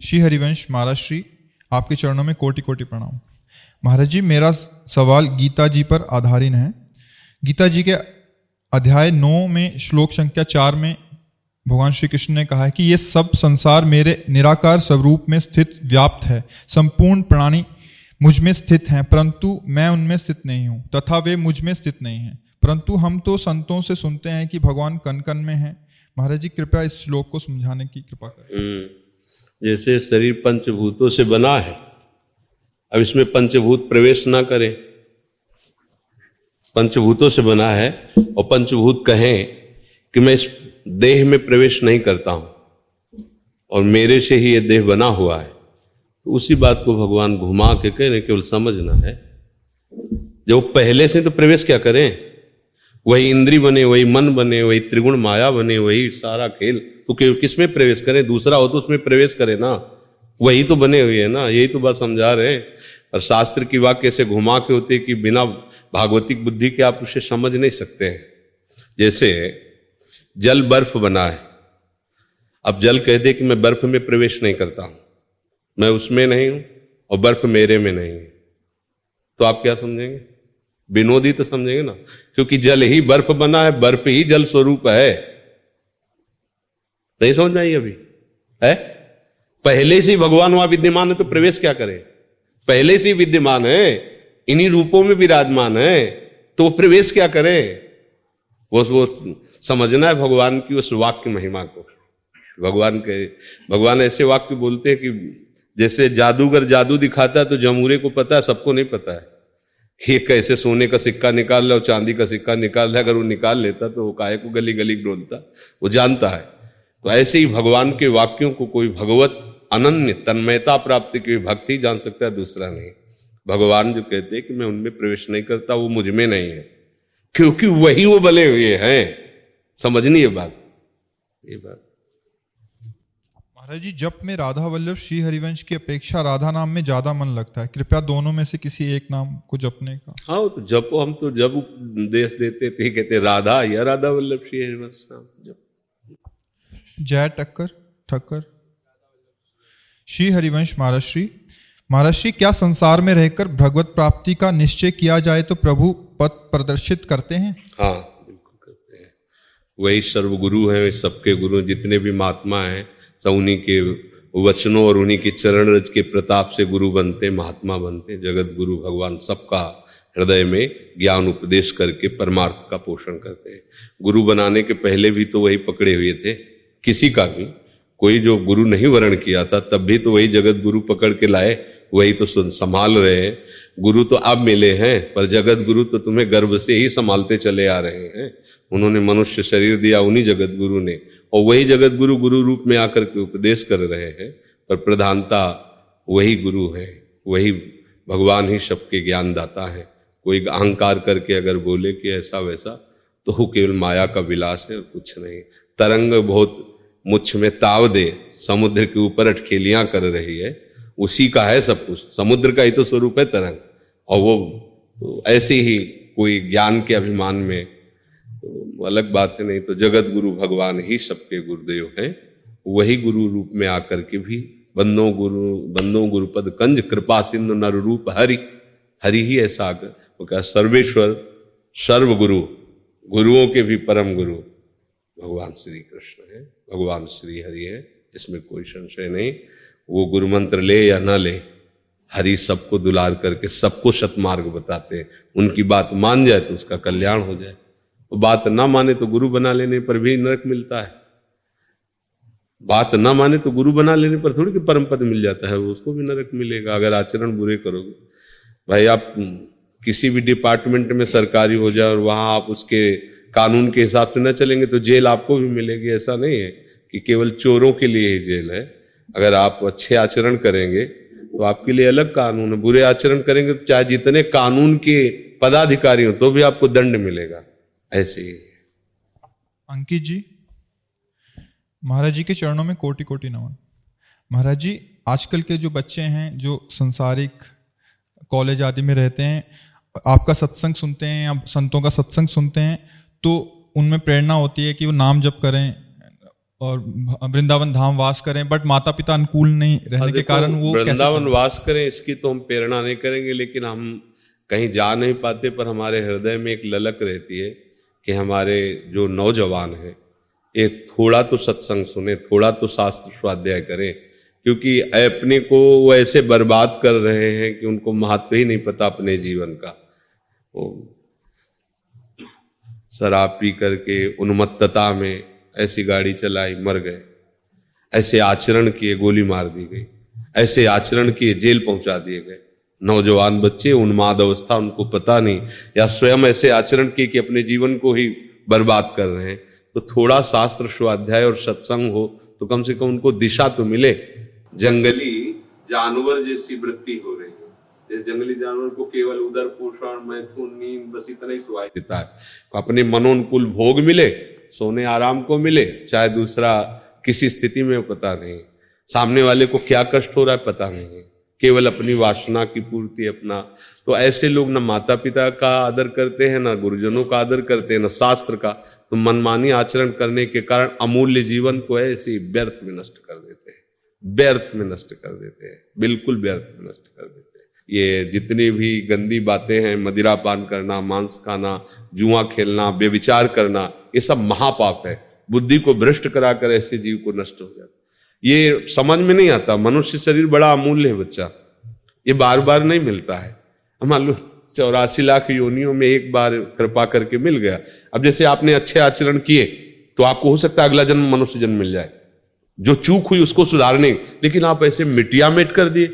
श्री हरिवंश महाराज श्री आपके चरणों में कोटि कोटि प्रणाम। महाराज जी मेरा सवाल गीता जी पर आधारित है। गीता जी के अध्याय नौ में श्लोक संख्या चार में भगवान श्री कृष्ण ने कहा है कि ये सब संसार मेरे निराकार स्वरूप में स्थित व्याप्त है। संपूर्ण प्राणी मुझमें स्थित हैं परंतु मैं उनमें स्थित नहीं हूँ तथा वे मुझमें स्थित नहीं हैं। परंतु हम तो संतों से सुनते हैं कि भगवान कन कन में हैं। महाराज जी कृपया इस श्लोक को समझाने की कृपा करें। हम्म, जैसे शरीर पंचभूतों से बना है, अब इसमें पंचभूत प्रवेश ना करें। पंचभूतों से बना है और पंचभूत कहें कि मैं इस देह में प्रवेश नहीं करता हूँ और मेरे से ही ये देह बना हुआ है। तो उसी बात को भगवान घुमा के कह रहे केवल समझना है। जो पहले से तो प्रवेश क्या करें? वही इंद्री बने, वही मन बने, वही त्रिगुण माया बने, वही सारा खेल तो कि- किसमें प्रवेश करें? दूसरा हो तो उसमें प्रवेश करे ना। वही तो बने हुए हैं ना। यही तो बात समझा रहे हैं। और शास्त्र की वाक्य से घुमा के होते कि बिना भागवतिक बुद्धि के आप उसे समझ नहीं सकते हैं। जैसे जल बर्फ़ बना है। अब जल कह दे कि मैं बर्फ़ में प्रवेश नहीं करता हूँ। मैं उसमें नहीं हूँ और बर्फ़ मेरे में नहीं है। तो आप क्या समझेंगे? विनोदी तो समझेंगे ना। क्योंकि जल ही बर्फ़ बना है, बर्फ़ ही जल स्वरूप है। नहीं समझ में आई अभी? है? पहले से भगवान वहाँ विद्यमान है तो प्रवेश क्या करे? पहले से विद्यमान है, इन्हीं रूपों में विराजमान है तो वो प्रवेश क्या करे? वो वो समझना है भगवान की उस वाक्य महिमा को। भगवान के भगवान ऐसे वाक्य बोलते हैं कि जैसे जादूगर जादू दिखाता है तो जमूरे को पता है, सबको नहीं पता है। ये कैसे सोने का सिक्का निकाल रहा और चांदी का सिक्का निकाल रहा अगर वो निकाल लेता तो वो काहे को गली गली डोलता वो जानता है। तो ऐसे ही भगवान के वाक्यों को कोई भगवत अनन्य तन्मयता प्राप्ति की भक्ति जान सकता है दूसरा नहीं। भगवान जो कहते हैं कि मैं उनमें प्रवेश नहीं करता वो मुझमें नहीं है। क्योंकि वही वो बले हुए हैं। समझनी ये बात। ये बात। महाराज जी जप में राधा वल्लभ श्री हरिवंश की अपेक्षा राधा नाम में ज़्यादा मन लगता है। कृपया दोनों में से किसी एक नाम को जपने का। हाँ तो जपो हम तो जब देश देते थे कहते राधा या राधा वल्लभ श्री हरिवंश नाम जप। जय टक्कर, ठक्कर। श्री हरिवंश महाराज, श्री। महाराज, श्री, क्या संसार में रहकर भगवत प्राप्ति का निश्चय किया जाए तो प्रभु पथ प्रदर्शित करते हैं? हाँ बिल्कुल करते हैं। वही सर्वगुरु हैं, वे सबके गुरु, जितने भी महात्मा हैं, सब उन्हीं के वचनों और उन्हीं के चरण रज के प्रताप से गुरु बनते, महात्मा बनते जगत गुरु भगवान सबका हृदय में ज्ञान उपदेश करके परमार्थ का पोषण करते हैं। गुरु बनाने के पहले भी तो वही पकड़े हुए थे। किसी का भी, कोई जो गुरु नहीं वर्ण किया था, तब भी तो वही जगत गुरु पकड़ के लाए, वही तो संभाल रहे हैं। गुरु तो अब मिले हैं, पर जगत गुरु तो तुम्हें गर्भ से ही संभालते चले आ रहे हैं। उन्होंने मनुष्य शरीर दिया उन्हीं जगत गुरु ने, और वही जगत गुरु गुरु रूप में आकर के उपदेश कर रहे हैं, पर प्रधानता वही गुरु है, वही भगवान ही सबके ज्ञान दाता है। कोई अहंकार करके अगर बोले कि ऐसा वैसा तो वो केवल माया का विलास है और कुछ नहीं। तरंग बहुत मुझमें ताव दे, समुद्र के ऊपर अटखेलियाँ कर रही है। उसी का है सब कुछ। समुद्र का ही तो स्वरूप है तरंग। और वो ऐसे ही कोई ज्ञान के अभिमान में अलग बात है, नहीं तो जगत गुरु भगवान ही सबके गुरुदेव हैं। वही गुरु रूप में आकर के भी बंदो गुरु, बंदो गुरुपद कंज कृपा सिंधु नर रूप हरि हरि ही ऐसा आकर वो क्या सर्वेश्वर सर्व गुरु गुरुओं के भी परम गुरु भगवान श्री कृष्ण है। भगवान श्री हरि है, इसमें कोई संशय नहीं। वो गुरु मंत्र ले या ना ले, हरि सबको दुलार करके सबको सतमार्ग बताते हैं। उनकी बात मान जाए तो उसका कल्याण हो जाए। वो बात ना माने तो गुरु बना लेने पर भी नरक मिलता है। बात ना माने तो गुरु बना लेने पर थोड़ी कि परम पद मिल जाता है, उसको भी नरक मिलेगा। अगर आचरण बुरे करोगे, भाई आप किसी भी डिपार्टमेंट में सरकारी हो जाए और वहाँ आप उसके कानून के हिसाब से न चलेंगे तो जेल आपको भी मिलेगी, ऐसा नहीं है कि केवल चोरों के लिए ही जेल है। अगर आप अच्छे आचरण करेंगे तो आपके लिए अलग कानून है, बुरे आचरण करेंगे तो चाहे जितने कानून के पदाधिकारी हो तो भी आपको दंड मिलेगा, ऐसे ही अंकित जी, महाराज जी के चरणों में कोटि कोटि नमन। महाराज जी, आजकल के जो बच्चे हैं, जो संसारिक कॉलेज आदि में रहते हैं, आपका सत्संग सुनते हैं या संतों का सत्संग सुनते हैं तो उनमें प्रेरणा होती है कि वो नाम जप करें और वृंदावन धाम वास करें बट माता पिता अनुकूल नहीं रहने के कारण वो वृंदावन वास करें इसकी तो हम प्रेरणा नहीं करेंगे लेकिन हम कहीं जा नहीं पाते पर हमारे हृदय में एक ललक रहती है कि हमारे जो नौजवान हैं ये थोड़ा तो सत्संग सुने थोड़ा तो शास्त्र स्वाध्याय करें क्योंकि अपने को वो ऐसे बर्बाद कर रहे हैं कि उनको महत्व ही नहीं पता अपने जीवन का। शराब पी करके उन्मत्तता में ऐसी गाड़ी चलाई, मर गए। ऐसे आचरण किए, गोली मार दी गई। ऐसे आचरण किए, जेल पहुँचा दिए गए। नौजवान बच्चे, उन्माद अवस्था, उनको पता नहीं। या स्वयं ऐसे आचरण किए कि अपने जीवन को ही बर्बाद कर रहे हैं। तो थोड़ा शास्त्र, स्वाध्याय और सत्संग हो तो कम से कम उनको दिशा तो मिले। जंगली जानवर जैसी वृत्ति हो रही। जंगली जानवर को केवल उदर पोषण, मैथुन नींद बस इतना ही सुहाई देता है। अपने मनोनुकूल भोग मिले, सोने आराम को मिले, चाहे दूसरा किसी स्थिति में पता नहीं। सामने वाले को क्या कष्ट हो रहा है, पता नहीं। केवल अपनी वासना की पूर्ति अपना। तो ऐसे लोग ना माता पिता का आदर करते हैं, ना गुरुजनों का आदर करते हैं, ना शास्त्र का। तो मनमानी आचरण करने के कारण अमूल्य जीवन को ऐसे व्यर्थ में नष्ट कर देते हैं। व्यर्थ में नष्ट कर देते हैं। बिल्कुल व्यर्थ में नष्ट कर देते हैं। ये जितनी भी गंदी बातें हैं मदिरा पान करना, मांस खाना, जुआ खेलना बेविचार करना, ये सब महापाप है। बुद्धि को भ्रष्ट कराकर ऐसे जीव को नष्ट हो जाता ये समझ में नहीं आता, मनुष्य शरीर बड़ा अमूल्य है बच्चा। ये बार बार नहीं मिलता है। मान लो, चौरासी लाख योनियों में एक बार कृपा करके मिल गया। अब जैसे आपने अच्छे आचरण किए तो आपको हो सकता है अगला जन्म मनुष्य जन्म मिल जाए। जो चूक हुई उसको सुधारने, लेकिन आप ऐसे मिटिया मिट कर दिए।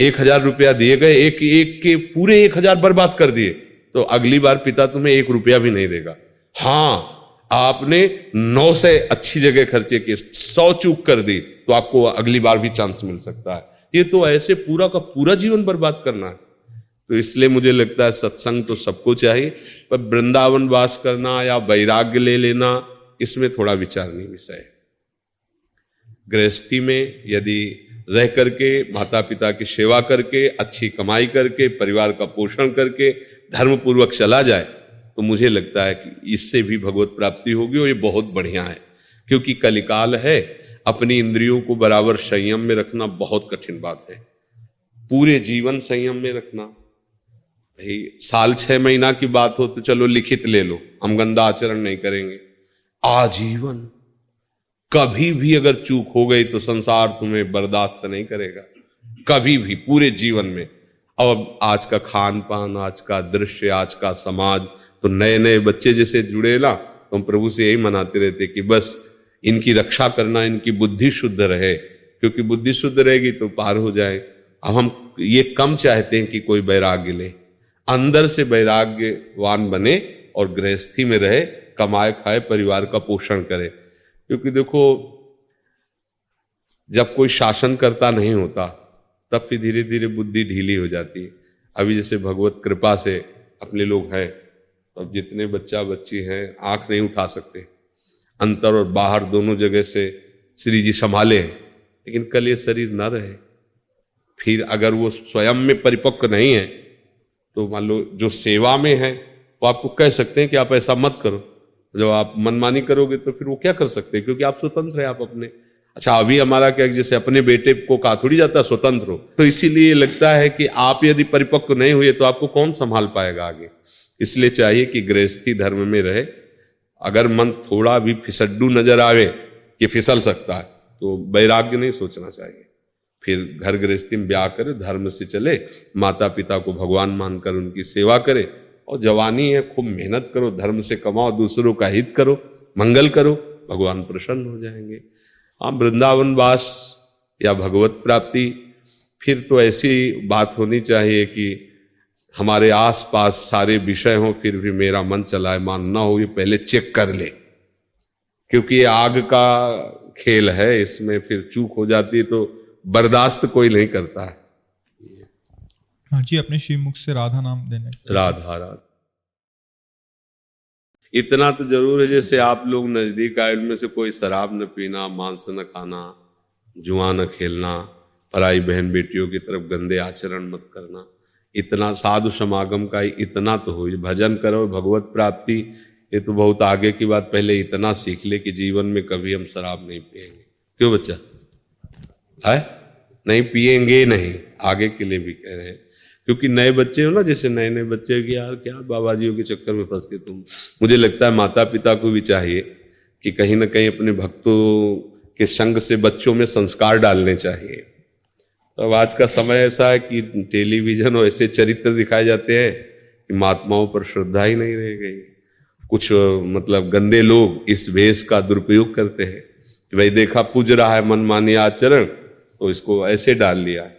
एक हज़ार रुपया दिए गए, एक एक के पूरे एक हज़ार बर्बाद कर दिए तो अगली बार पिता तुम्हें एक रुपया भी नहीं देगा। हाँ आपने नौ से अच्छी जगह खर्चे किए, सौ चूक कर दी तो आपको अगली बार भी चांस मिल सकता है। ये तो ऐसे पूरा का पूरा जीवन बर्बाद करना है। तो इसलिए मुझे लगता है सत्संग तो सबको चाहिए, पर वृंदावन वास करना या वैराग्य ले लेना, इसमें थोड़ा विचारनीय विषय है। गृहस्थी में यदि रह करके माता पिता की सेवा करके, अच्छी कमाई करके, परिवार का पोषण करके धर्म पूर्वक चला जाए तो मुझे लगता है कि इससे भी भगवत प्राप्ति होगी और ये बहुत बढ़िया है। क्योंकि कलिकाल है, अपनी इंद्रियों को बराबर संयम में रखना बहुत कठिन बात है। पूरे जीवन संयम में रखना। भाई, साल छह महीना की बात हो तो चलो लिखित ले लो, हम गंदा आचरण नहीं करेंगे। आजीवन कभी भी अगर चूक हो गई तो संसार तुम्हें बर्दाश्त नहीं करेगा। कभी भी, पूरे जीवन में। अब आज का खान पान आज का दृश्य, आज का समाज तो नए नए बच्चे जैसे जुड़े ना तो हम प्रभु से यही मनाते रहते कि बस इनकी रक्षा करना, इनकी बुद्धि शुद्ध रहे। क्योंकि बुद्धि शुद्ध रहेगी तो पार हो जाए। अब हम ये कम चाहते हैं कि कोई वैराग्य ले। अंदर से वैराग्यवान बने और गृहस्थी में रहे कमाए खाए परिवार का पोषण करे। क्योंकि देखो, जब कोई शासन करता नहीं होता, तब फिर धीरे धीरे बुद्धि ढीली हो जाती है। अभी जैसे भगवत कृपा से अपने लोग हैं तो अब जितने बच्चा बच्ची हैं, आँख नहीं उठा सकते। अंतर और बाहर दोनों जगह से श्री जी संभाले हैं, लेकिन कल ये शरीर न रहे। फिर अगर वो स्वयं में परिपक्व नहीं है तो मान लो जो सेवा में है, वो आपको कह सकते हैं कि आप ऐसा मत करो। जब आप मनमानी करोगे तो फिर वो क्या कर सकते हैं? क्योंकि आप स्वतंत्र है, आप अपने। अच्छा अभी हमारा क्या जैसे अपने बेटे को कहा थोड़ी जाता स्वतंत्र हो तो इसीलिए लगता है कि आप यदि परिपक्व नहीं हुए तो आपको कौन संभाल पाएगा आगे? इसलिए चाहिए कि गृहस्थी धर्म में रहे। अगर मन थोड़ा भी फिसड्डू नज़र आवे कि फिसल सकता है तो वैराग्य नहीं सोचना चाहिए। फिर घर गृहस्थी में ब्याह करे, धर्म से चले माता पिता को भगवान मानकर उनकी सेवा करे और जवानी है, खूब मेहनत करो, धर्म से कमाओ, दूसरों का हित करो, मंगल करो, भगवान प्रसन्न हो जाएँगे। हाँ वृंदावन वास या भगवत प्राप्ति, फिर तो ऐसी बात होनी चाहिए कि हमारे आसपास सारे विषय हो, फिर भी मेरा मन चलाए है मानना हो, ये पहले चेक कर ले। क्योंकि ये आग का खेल है, इसमें फिर चूक हो जाती है तो बर्दाश्त कोई नहीं करता है। हाँ जी, अपने श्रीमुख से राधा नाम देने राधा राधा। इतना तो ज़रूर है जैसे आप लोग नज़दीक आए, उनमें से कोई शराब न पीना, मांस न खाना, जुआ न खेलना, पराई बहन बेटियों की तरफ़ गंदे आचरण मत करना। इतना साधु समागम का ही इतना तो हो, भजन करो, भगवत प्राप्ति, ये तो बहुत आगे की बात, पहले इतना सीख ले कि जीवन में कभी हम शराब नहीं पिएँगे क्यों बच्चा? है? नहीं पिएँगे नहीं, आगे के लिए भी कह रहे हैं। क्योंकि नए बच्चे हो ना, जैसे नए नए बच्चे कि यार क्या बाबा जियों के चक्कर में फंस के तुम। मुझे लगता है माता पिता को भी चाहिए कि कहीं ना कहीं अपने भक्तों के संग से बच्चों में संस्कार डालने चाहिए। अब आज का समय ऐसा है कि टेलीविज़न और ऐसे चरित्र दिखाए जाते हैं कि महात्माओं पर श्रद्धा ही नहीं रह गई। कुछ मतलब गंदे लोग इस वेश का दुरुपयोग करते हैं कि भाई देखा, पूज रहा है मनमानी आचरण तो इसको ऐसे डाल लिया।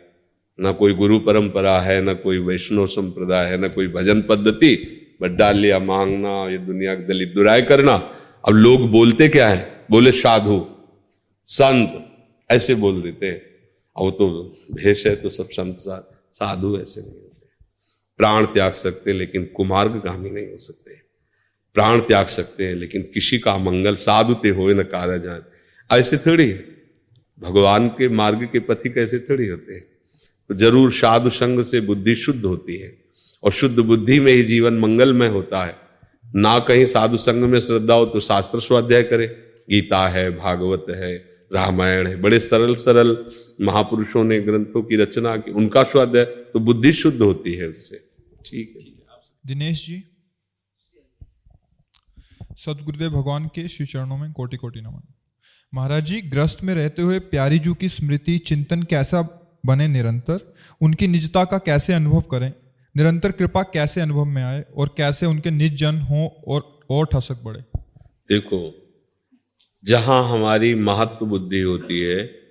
ना कोई गुरु परंपरा है, ना कोई वैष्णव संप्रदाय है, ना कोई भजन पद्धति बट डाल लिया मांगना, ये दुनिया की दलित दुराय करना। अब लोग बोलते क्या है? बोले, साधु, संत, ऐसे बोल देते हैं। अब तो भेष है तो सब संत साधु ऐसे नहीं होते। प्राण त्याग सकते लेकिन कुमार्गामी नहीं हो सकते। प्राण त्याग सकते हैं, लेकिन किसी का मंगल साधु ते हो न कार्य जाए। ऐसे थोड़ी है। भगवान के मार्ग के पथिक ऐसे थोड़ी होते हैं? तो ज़रूर साधु संग से बुद्धि शुद्ध होती है। और शुद्ध बुद्धि में ही जीवन मंगलमय होता है। ना कहीं साधु संग में श्रद्धा हो तो शास्त्र स्वाध्याय करे। गीता है, भागवत है, रामायण है, बड़े सरल सरल महापुरुषों ने ग्रंथों की रचना की, उनका स्वाध्याय तो बुद्धि शुद्ध होती है उससे। ठीक है। दिनेश जी। सदगुरुदेव भगवान के श्री चरणों में कोटि कोटि नमन। महाराज जी, ग्रस्त में रहते हुए प्यारी जू की स्मृति, चिंतन कैसा बने निरंतर, उनकी निजता का कैसे अनुभव करें? निरंतर कृपा कैसे अनुभव में आए और कैसे उनके निज जन हो और और ठसक बढ़े? देखो, जहाँ हमारी महत्व बुद्धि होती है,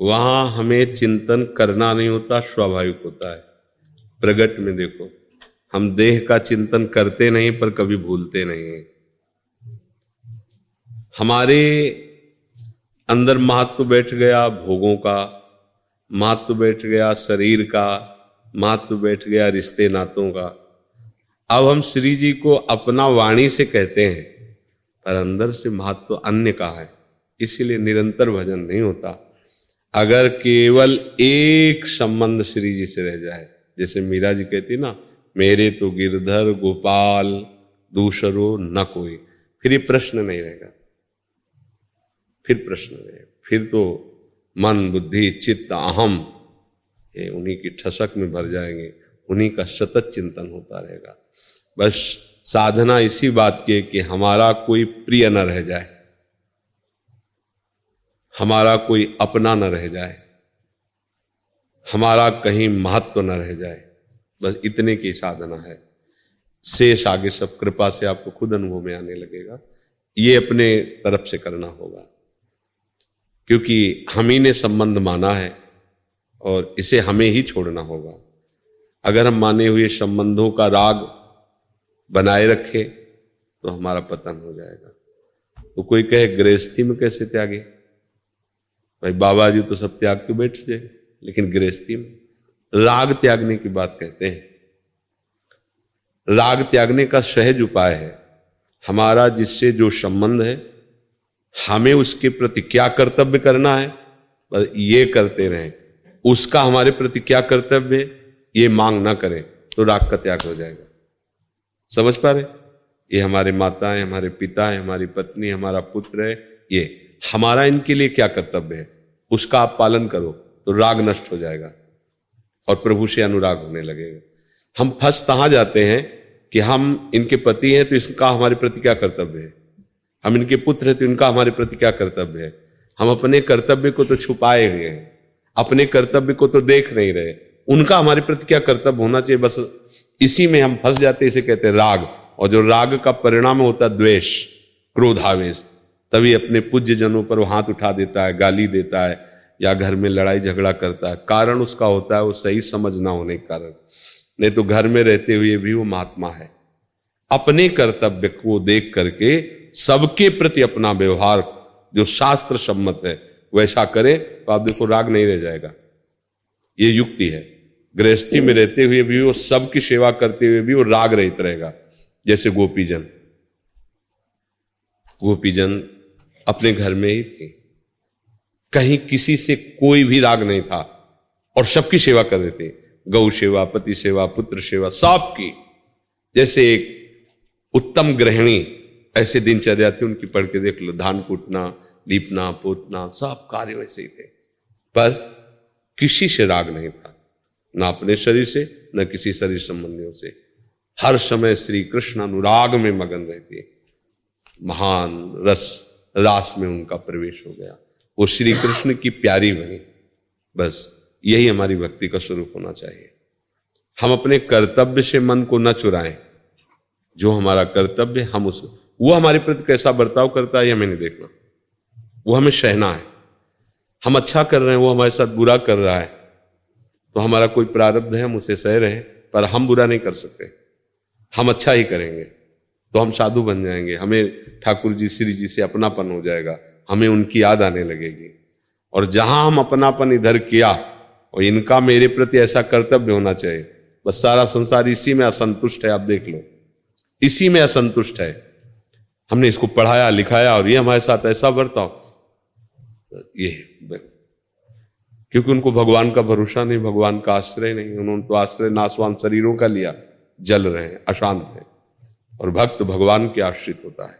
वहाँ हमें चिंतन करना नहीं होता, स्वाभाविक होता है। प्रगट में देखो, हम देह का चिंतन करते नहीं, पर कभी भूलते नहीं है। हमारे अंदर महत्व बैठ गया, भोगों का महत्व बैठ गया शरीर का महत्व बैठ गया रिश्ते नातों का। अब हम श्री जी को अपना वाणी से कहते हैं, पर अंदर से महत्व अन्य का है, इसीलिए निरंतर भजन नहीं होता। अगर केवल एक संबंध श्री जी से रह जाए, जैसे मीरा जी कहती ना, मेरे तो गिरधर गोपाल, दूसरो न कोई। फिर ये प्रश्न नहीं रहेगा। फिर प्रश्न रहेगा। फिर तो मन, बुद्धि, चित्त, अहम, ये उन्हीं की ठसक में भर जाएँगे, उन्हीं का सतत चिंतन होता रहेगा। बस साधना इसी बात की कि हमारा कोई प्रिय न रह जाए, हमारा कोई अपना न रह जाए, हमारा कहीं महत्व न रह जाए, बस इतने की साधना है। शेष आगे सब कृपा से आपको खुद अनुभव में आने लगेगा। ये अपने तरफ़ से करना होगा। क्योंकि हम ही ने संबंध माना है और इसे हमें ही छोड़ना होगा। अगर हम माने हुए संबंधों का राग बनाए रखे तो हमारा पतन हो जाएगा। तो कोई कहे, गृहस्थी में कैसे त्यागे? भाई बाबा जी तो सब त्याग के बैठ जाए, लेकिन गृहस्थी में। राग त्यागने की बात कहते हैं। राग त्यागने का सहज उपाय है। हमारा जिससे जो संबंध है हमें उसके प्रति क्या कर्तव्य करना है? पर ये करते रहें। उसका हमारे प्रति क्या कर्तव्य है? ये मांग ना करें तो राग का त्याग हो जाएगा। समझ पा रहे? ये हमारे माता है, हमारे पिता है, हमारी पत्नी हमारा पुत्र है, ये। हमारा इनके लिए क्या कर्तव्य है? उसका आप पालन करो तो राग नष्ट हो जाएगा और प्रभु से अनुराग होने लगेगा। हम फंस कहाँ जाते हैं कि हम इनके पति हैं तो इसका हमारे प्रति क्या कर्तव्य है? हम इनके पुत्र हैं तो इनका हमारे प्रति क्या कर्तव्य है? हम अपने कर्तव्य को तो छुपाए हुए हैं, अपने कर्तव्य को तो देख नहीं रहे। उनका हमारे प्रति क्या कर्तव्य होना चाहिए? बस इसी में हम फंस जाते इसे कहते हैं राग। और जो राग का परिणाम होता है, द्वेष, क्रोधावेश, तभी अपने पूज्य जनों पर हाथ उठा देता है, गाली देता है, या घर में लड़ाई झगड़ा करता है। कारण उसका होता है, वो सही समझ ना होने के कारण। नहीं तो घर में रहते हुए भी वो महात्मा है। अपने कर्तव्य को देख करके सबके प्रति अपना व्यवहार, जो शास्त्र सम्मत है, वैसा करे तो आप देखो राग नहीं रह जाएगा। ये युक्ति है। गृहस्थी में रहते हुए भी वो सबकी सेवा करते हुए भी वो राग रहित रहेगा। जैसे गोपीजन। गोपीजन अपने घर में ही थे। कहीं किसी से कोई भी राग नहीं था और सबकी सेवा कर रहे थे। गौ सेवा, पति सेवा, पुत्र सेवा, सबकी। जैसे एक उत्तम गृहिणी ऐसे दिनचर्या थी उनकी, पढ़ के देख लो, धान कूटना, लीपना, पोतना, सब कार्य वैसे ही थे। पर किसी से राग नहीं था, ना अपने शरीर से, न किसी शरीर संबंधियों से। हर समय श्री कृष्ण अनुराग में मगन रहते। महान रस, रास में उनका प्रवेश हो गया। वो श्री कृष्ण की प्यारी बनी। बस यही हमारी भक्ति का स्वरूप होना चाहिए। हम अपने कर्तव्य से मन को न चुराएँ। जो हमारा कर्तव्य, हम उस वो हमारे प्रति कैसा बर्ताव करता है यह हमें नहीं देखना। वो हमें सहना है। हम अच्छा कर रहे हैं, वो हमारे साथ बुरा कर रहा है। तो हमारा कोई प्रारब्ध है, हम उसे सह रहे हैं, पर हम बुरा नहीं कर सकते। हम अच्छा ही करेंगे। तो हम साधु बन जाएँगे। हमें ठाकुर जी, श्री जी से अपनापन हो जाएगा। हमें उनकी याद आने लगेगी। और जहाँ हम अपनापन इधर किया, और इनका मेरे प्रति ऐसा कर्तव्य होना चाहिए, बस सारा संसार इसी में असंतुष्ट है, आप देख लो। इसी में असंतुष्ट है। हमने इसको पढ़ाया, लिखाया और ये हमारे साथ ऐसा बर्ताव। ये, क्योंकि उनको भगवान का भरोसा नहीं, भगवान का आश्रय नहीं, उन्होंने तो आश्रय नासवान शरीरों का लिया, जल रहे हैं, अशांत है। और भक्त भगवान के आश्रित होता है।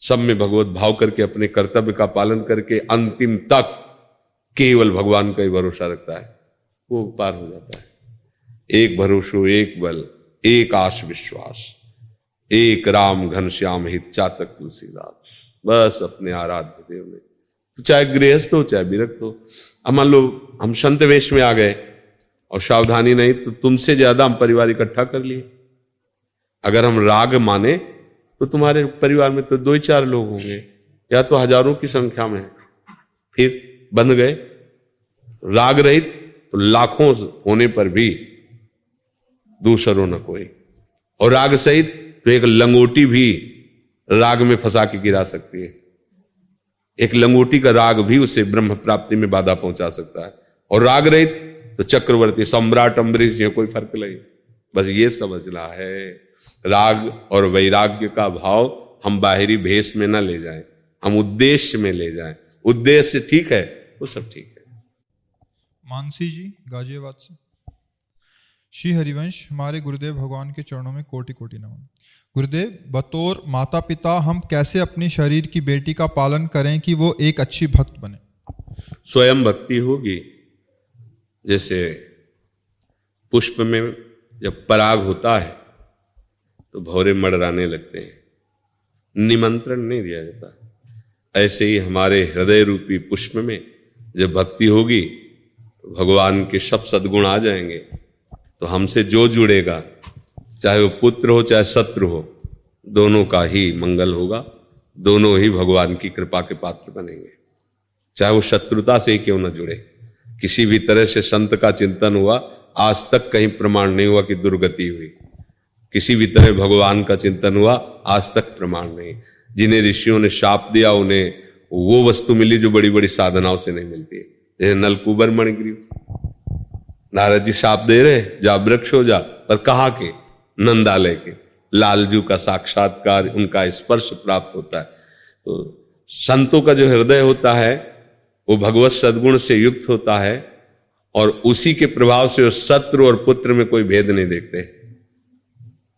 सब में भगवत भाव करके, अपने कर्तव्य का पालन करके, अंतिम तक केवल भगवान का ही भरोसा रखता है। वो पार हो जाता है। एक भरोसो, एक बल, एक आश विश्वास। एक राम घनश्याम हित चातक तुलसीदास। बस अपने आराध्य देव में। तो चाहे गृहस्थ हो, चाहे विरक्त हो। अब मान लो, हम संत वेश में आ गए और सावधानी नहीं तो तुमसे ज़्यादा हम परिवार इकट्ठा कर लिए। अगर हम राग माने तो तुम्हारे परिवार में तो दो ही चार लोग होंगे, या तो हज़ारों की संख्या में। फिर बंध गए। राग रहित तो लाखों होने पर भी दूसरों न कोई। और राग सहित तो एक लंगोटी भी राग में फंसा के गिरा सकती है। एक लंगोटी का राग भी उसे ब्रह्म प्राप्ति में बाधा पहुँचा सकता है। और राग रहित तो चक्रवर्ती, सम्राट, अम्बरीश कोई फ़र्क नहीं। बस ये समझना है, राग और वैराग्य का भाव हम बाहरी भेष में ना ले जाएँ, हम उद्देश्य में ले जाएँ। उद्देश्य ठीक है, वो सब ठीक है। मानसी जी, गाजियाबाद से। श्री हरिवंश, हमारे गुरुदेव भगवान के चरणों में कोटि कोटि नमन। गुरुदेव, बतौर माता पिता हम कैसे अपने शरीर की बेटी का पालन करें कि वो एक अच्छी भक्त बने? स्वयं भक्ति होगी। जैसे पुष्प में जब पराग होता है तो भौरे मड़राने लगते हैं। निमंत्रण नहीं दिया जाता। ऐसे ही हमारे हृदय रूपी पुष्प में जब भक्ति होगी तो भगवान के सब सदगुण आ जाएँगे। तो हमसे जो जुड़ेगा, चाहे वो पुत्र हो, चाहे शत्रु हो, दोनों का ही मंगल होगा, दोनों ही भगवान की कृपा के पात्र बनेंगे। चाहे वो शत्रुता से ही क्यों न जुड़े, किसी भी तरह से संत का चिंतन हुआ, आज तक कहीं प्रमाण नहीं हुआ कि दुर्गति हुई। किसी भी तरह भगवान का चिंतन हुआ, आज तक प्रमाण नहीं। जिन्हें ऋषियों ने शाप दिया, उन्हें वो वस्तु मिली जो बड़ी बड़ी साधनाओं से नहीं मिलती। जैसे नलकुबर नारद जी साप दे रहे जा वृक्ष हो जा, पर कहा के? नंदालय के। लालजू का साक्षात्कार, उनका स्पर्श प्राप्त होता है। तो संतों का जो हृदय होता है, वो भगवत सदगुण से युक्त होता है, और उसी के प्रभाव से वो शत्रु और पुत्र में कोई भेद नहीं देखते।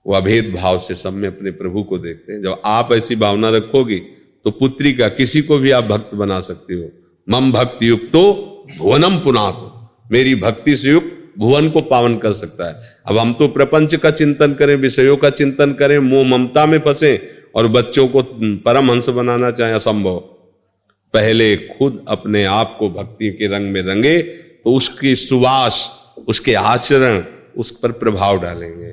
वो अभेद भाव से सब में अपने प्रभु को देखते हैं। जब आप ऐसी भावना रखोगी तो पुत्री का किसी को भी आप भक्त बना सकते हो। मम भक्ति युक्त भुवनम पुनात। मेरी भक्ति से युक्त भुवन को पावन कर सकता है। अब हम तो प्रपंच का चिंतन करें, विषयों का चिंतन करें, मोह ममता में फंसे और बच्चों को परमहंस बनाना चाहे असंभव। पहले खुद अपने आप को भक्ति के रंग में रंगे तो उसकी सुवास, उसके आचरण, उस पर प्रभाव डालेंगे।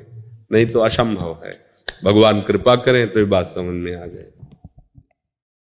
नहीं तो असंभव है। भगवान कृपा करें तो ये बात समझ में आ जाए।